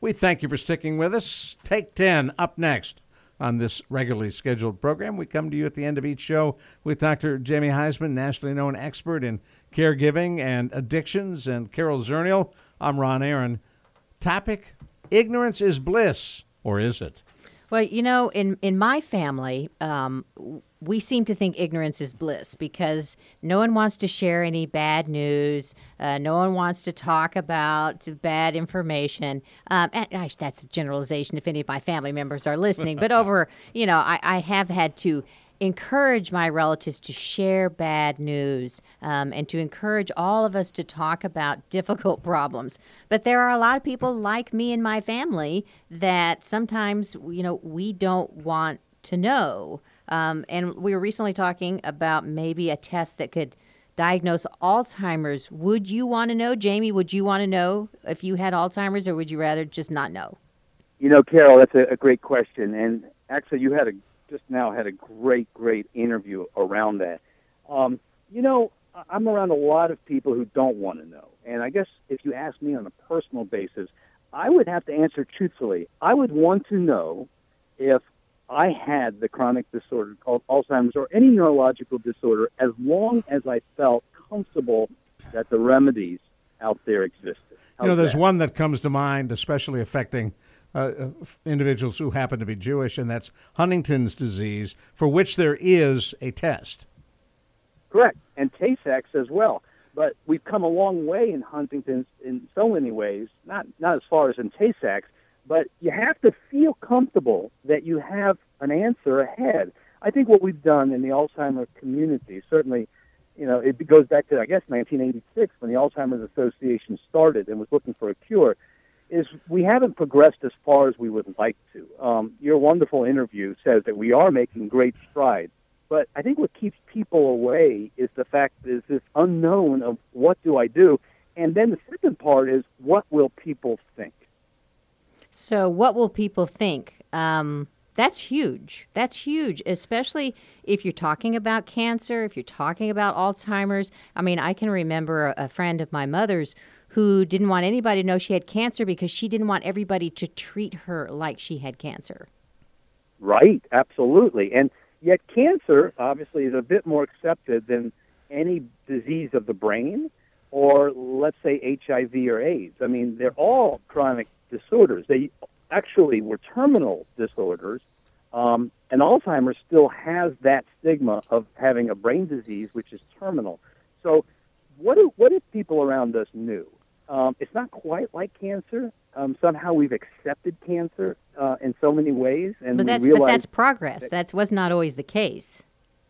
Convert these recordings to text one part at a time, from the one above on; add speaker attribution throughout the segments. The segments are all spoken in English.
Speaker 1: We thank you for sticking with us. Take 10 up next on this regularly scheduled program. We come to you at the end of each show with Dr. Jamie Huysman, nationally known expert in caregiving and addictions, and Carol Zernial. I'm Ron Aaron. Topic Ignorance is bliss, or is it?
Speaker 2: Well, you know, in in my family, um, we seem to think ignorance is bliss because no one wants to share any bad news. Uh, no one wants to talk about bad information. Um, and gosh, that's a generalization if any of my family members are listening. but over, you know, I, I have had to encourage my relatives to share bad news um, and to encourage all of us to talk about difficult problems. But there are a lot of people like me and my family that sometimes, you know, we don't want to know. Um, and we were recently talking about maybe a test that could diagnose Alzheimer's. Would you want to know, Jamie? Would you want to know if you had Alzheimer's, or would you rather just not know?
Speaker 3: You know, Carol, that's a, a great question. And actually, you had a just now had a great, great interview around that. Um, you know, I'm around a lot of people who don't want to know. And I guess if you ask me on a personal basis, I would have to answer truthfully. I would want to know if I had the chronic disorder called Alzheimer's or any neurological disorder as long as I felt comfortable that the remedies out there existed.
Speaker 1: How's you know, there's that? one that comes to mind, especially affecting uh, uh individuals who happen to be Jewish, and that's Huntington's disease, for which there is a test.
Speaker 3: Correct, and Tay-Sachs as well. But we've come a long way in Huntington's in so many ways. Not not as far as in Tay-Sachs, but you have to feel comfortable that you have an answer ahead. I think what we've done in the Alzheimer's community, certainly, you know, it goes back to I guess 1986 when the Alzheimer's Association started and was looking for a cure is we haven't progressed as far as we would like to. Um, your wonderful interview says that we are making great strides, but I think what keeps people away is the fact is this unknown of what do I do, and then the second part is what will people think.
Speaker 2: So, what will people think? Um, that's huge. That's huge, especially if you're talking about cancer, if you're talking about Alzheimer's. I mean, I can remember a, a friend of my mother's who didn't want anybody to know she had cancer because she didn't want everybody to treat her like she had cancer.
Speaker 3: Right, absolutely. And yet, cancer obviously is a bit more accepted than any disease of the brain or, let's say, HIV or AIDS. I mean, they're all chronic disorders. They actually were terminal disorders. Um, and Alzheimer's still has that stigma of having a brain disease, which is terminal. So, what if, what if people around us knew? Um, it's not quite like cancer. Um, somehow we've accepted cancer uh, in so many ways, and
Speaker 2: but that's,
Speaker 3: but
Speaker 2: that's progress. That was not always the case.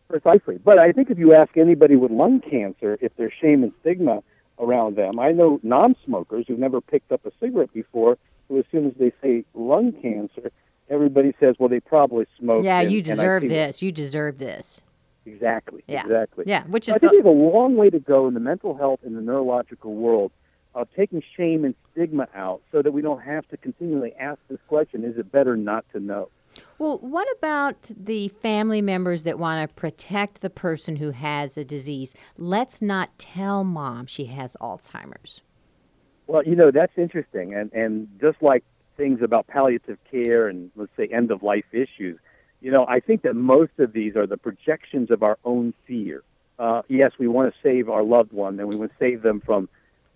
Speaker 3: Precisely. But I think if you ask anybody with lung cancer if there's shame and stigma around them, I know non-smokers who've never picked up a cigarette before, who as soon as they say lung cancer, everybody says, "Well, they probably smoked."
Speaker 2: Yeah,
Speaker 3: and,
Speaker 2: you deserve this. You deserve this.
Speaker 3: Exactly.
Speaker 2: Yeah.
Speaker 3: Exactly.
Speaker 2: Yeah, which is.
Speaker 3: I think the... we have a long way to go in the mental health and the neurological world of taking shame and stigma out so that we don't have to continually ask this question is it better not to know?
Speaker 2: Well, what about the family members that want to protect the person who has a disease? Let's not tell mom she has Alzheimer's.
Speaker 3: Well, you know, that's interesting. And, and just like things about palliative care and, let's say, end of life issues, you know, I think that most of these are the projections of our own fear. Uh, yes, we want to save our loved one and we want to save them from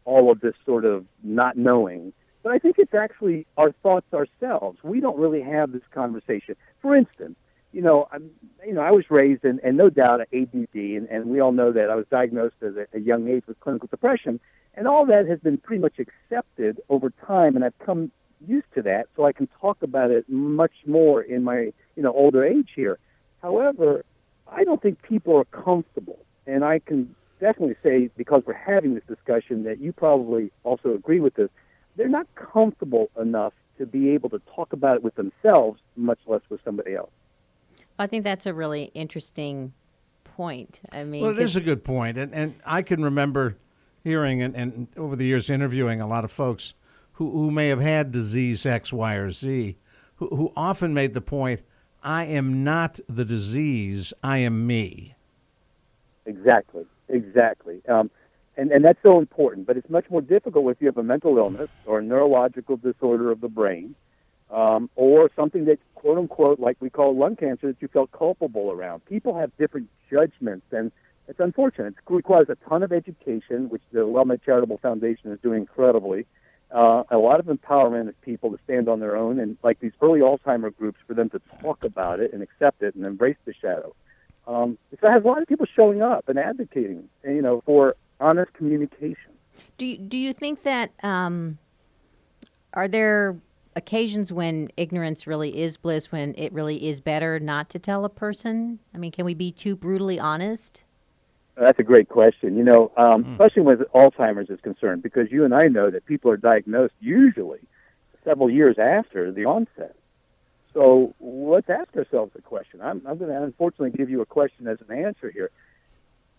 Speaker 3: all of this sort of not knowing. But I think it's actually our thoughts ourselves. We don't really have this conversation. For instance, you know, I'm, you know, I was raised in, and no doubt ADD, and, and we all know that I was diagnosed at a, a young age with clinical depression, and all that has been pretty much accepted over time, and I've come used to that, so I can talk about it much more in my, you know, older age here. However, I don't think people are comfortable, and I can definitely say, because we're having this discussion, that you probably also agree with this. They're not comfortable enough to be able to talk about it with themselves, much less with somebody else.
Speaker 2: I think that's a really interesting point. I mean,
Speaker 1: well, it is a good point, and and I can remember hearing and, and over the years interviewing a lot of folks who who may have had disease X, Y, or Z, who who often made the point, "I am not the disease. I am me."
Speaker 3: Exactly. Exactly. Um, And, and that's so important. But it's much more difficult if you have a mental illness or a neurological disorder of the brain um, or something that, quote unquote, like we call lung cancer, that you felt culpable around. People have different judgments, and it's unfortunate. It requires a ton of education, which the WellMed Charitable Foundation is doing incredibly. Uh, a lot of empowerment of people to stand on their own, and like these early Alzheimer groups, for them to talk about it and accept it and embrace the shadow. Um, so it has a lot of people showing up and advocating, you know, for honest communication.
Speaker 2: Do you, do you think that um, are there occasions when ignorance really is bliss, when it really is better not to tell a person? I mean, can we be too brutally honest?
Speaker 3: That's a great question. You know, um, mm. especially when Alzheimer's is concerned, because you and I know that people are diagnosed usually several years after the onset. So let's ask ourselves a question. I'm, I'm going to unfortunately give you a question as an answer here.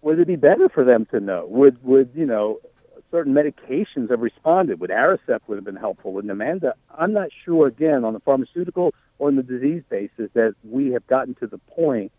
Speaker 3: Would it be better for them to know? Would would you know certain medications have responded? Would Aricept would have been helpful? Would Namenda? I'm not sure. Again, on the pharmaceutical or on the disease basis, that we have gotten to the point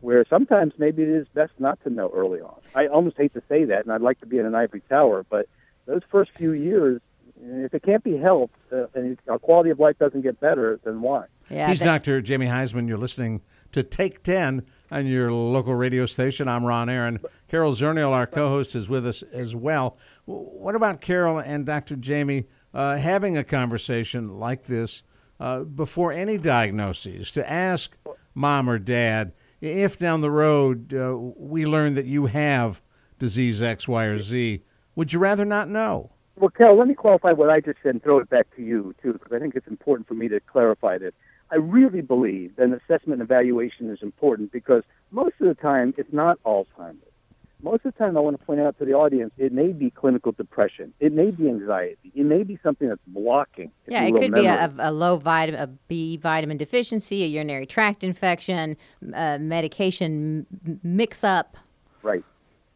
Speaker 3: where sometimes maybe it is best not to know early on. I almost hate to say that, and I'd like to be in an ivory tower, but those first few years, if it can't be helped uh, and our quality of life doesn't get better, then why?
Speaker 1: Yeah, He's Dr. Jamie Huysman. You're listening to Take 10 on your local radio station. I'm Ron Aaron. Carol Zernial, our co host, is with us as well. What about Carol and Dr. Jamie uh, having a conversation like this uh, before any diagnoses to ask mom or dad if down the road uh, we learn that you have disease X, Y, or Z? Would you rather not know?
Speaker 3: Well, Carol, let me qualify what I just said and throw it back to you, too, because I think it's important for me to clarify this. I really believe that an assessment and evaluation is important because most of the time it's not Alzheimer's. Most of the time, I want to point out to the audience, it may be clinical depression. It may be anxiety. It may be something that's blocking.
Speaker 2: Yeah, it could memory. be a, a, low vitamin, a B vitamin deficiency, a urinary tract infection, a uh, medication mix up.
Speaker 3: Right.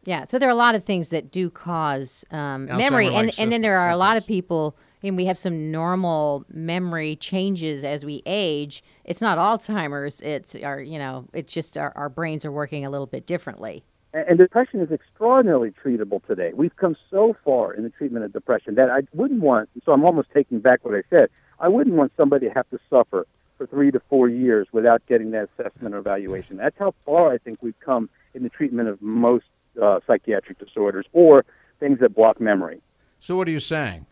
Speaker 2: Yeah, so there are a lot of things that do cause um, memory, and, and then there are a lot of people and we have some normal memory changes as we age. It's not Alzheimer's. It's our, you know, it's just our, our brains are working a little bit differently.
Speaker 3: And depression is extraordinarily treatable today. We've come so far in the treatment of depression that I wouldn't want, so I'm almost taking back what I said. I wouldn't want somebody to have to suffer for three to four years without getting that assessment or evaluation. That's how far I think we've come in the treatment of most uh, psychiatric disorders or things that block memory.
Speaker 1: So, what are you saying?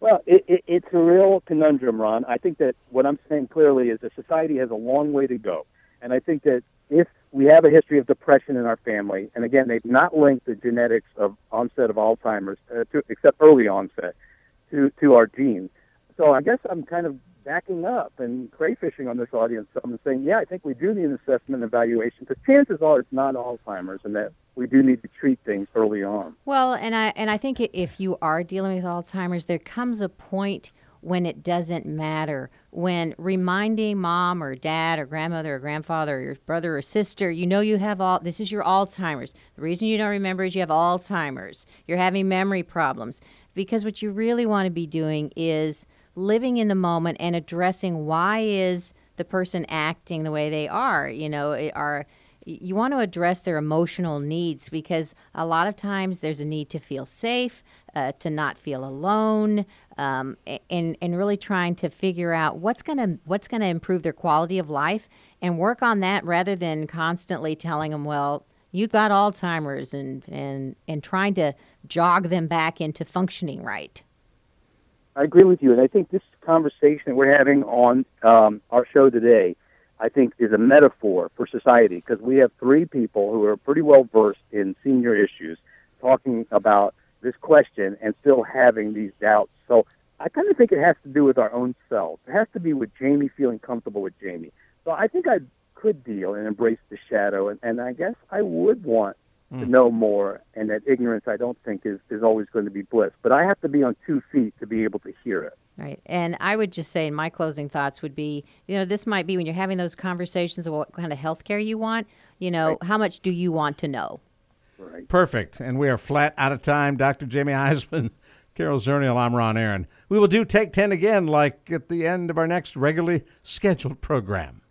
Speaker 3: Well, it, it, it's a real conundrum, Ron. I think that what I'm saying clearly is that society has a long way to go. And I think that if we have a history of depression in our family, and again, they've not linked the genetics of onset of Alzheimer's, uh, to, except early onset, to, to our genes. So I guess I'm kind of backing up and crayfishing on this audience. So I'm saying, yeah, I think we do need an assessment and evaluation because chances are it's not Alzheimer's and that we do need to treat things early on.
Speaker 2: Well, and I and I think if you are dealing with Alzheimer's, there comes a point when it doesn't matter. When reminding mom or dad or grandmother or grandfather or your brother or sister, you know you have all this is your Alzheimer's. The reason you don't remember is you have Alzheimer's. You're having memory problems. Because what you really want to be doing is living in the moment and addressing why is the person acting the way they are you know are you want to address their emotional needs because a lot of times there's a need to feel safe uh, to not feel alone um, and and really trying to figure out what's going to what's to improve their quality of life and work on that rather than constantly telling them well you got alzheimer's and and and trying to jog them back into functioning right
Speaker 3: I agree with you, and I think this conversation that we're having on um, our show today, I think, is a metaphor for society because we have three people who are pretty well versed in senior issues talking about this question and still having these doubts. So I kind of think it has to do with our own selves. It has to be with Jamie feeling comfortable with Jamie. So I think I could deal and embrace the shadow, and, and I guess I would want mm. to know more, and that ignorance I don't think is, is always going to be bliss. But I have to be on two feet to be able to hear it.
Speaker 2: Right. And I would just say, in my closing thoughts would be you know, this might be when you're having those conversations of what kind of health care you want, you know, right. how much do you want to know?
Speaker 1: Right. Perfect. And we are flat out of time. Dr. Jamie Huysman, Carol Zernial, I'm Ron Aaron. We will do Take 10 again, like at the end of our next regularly scheduled program.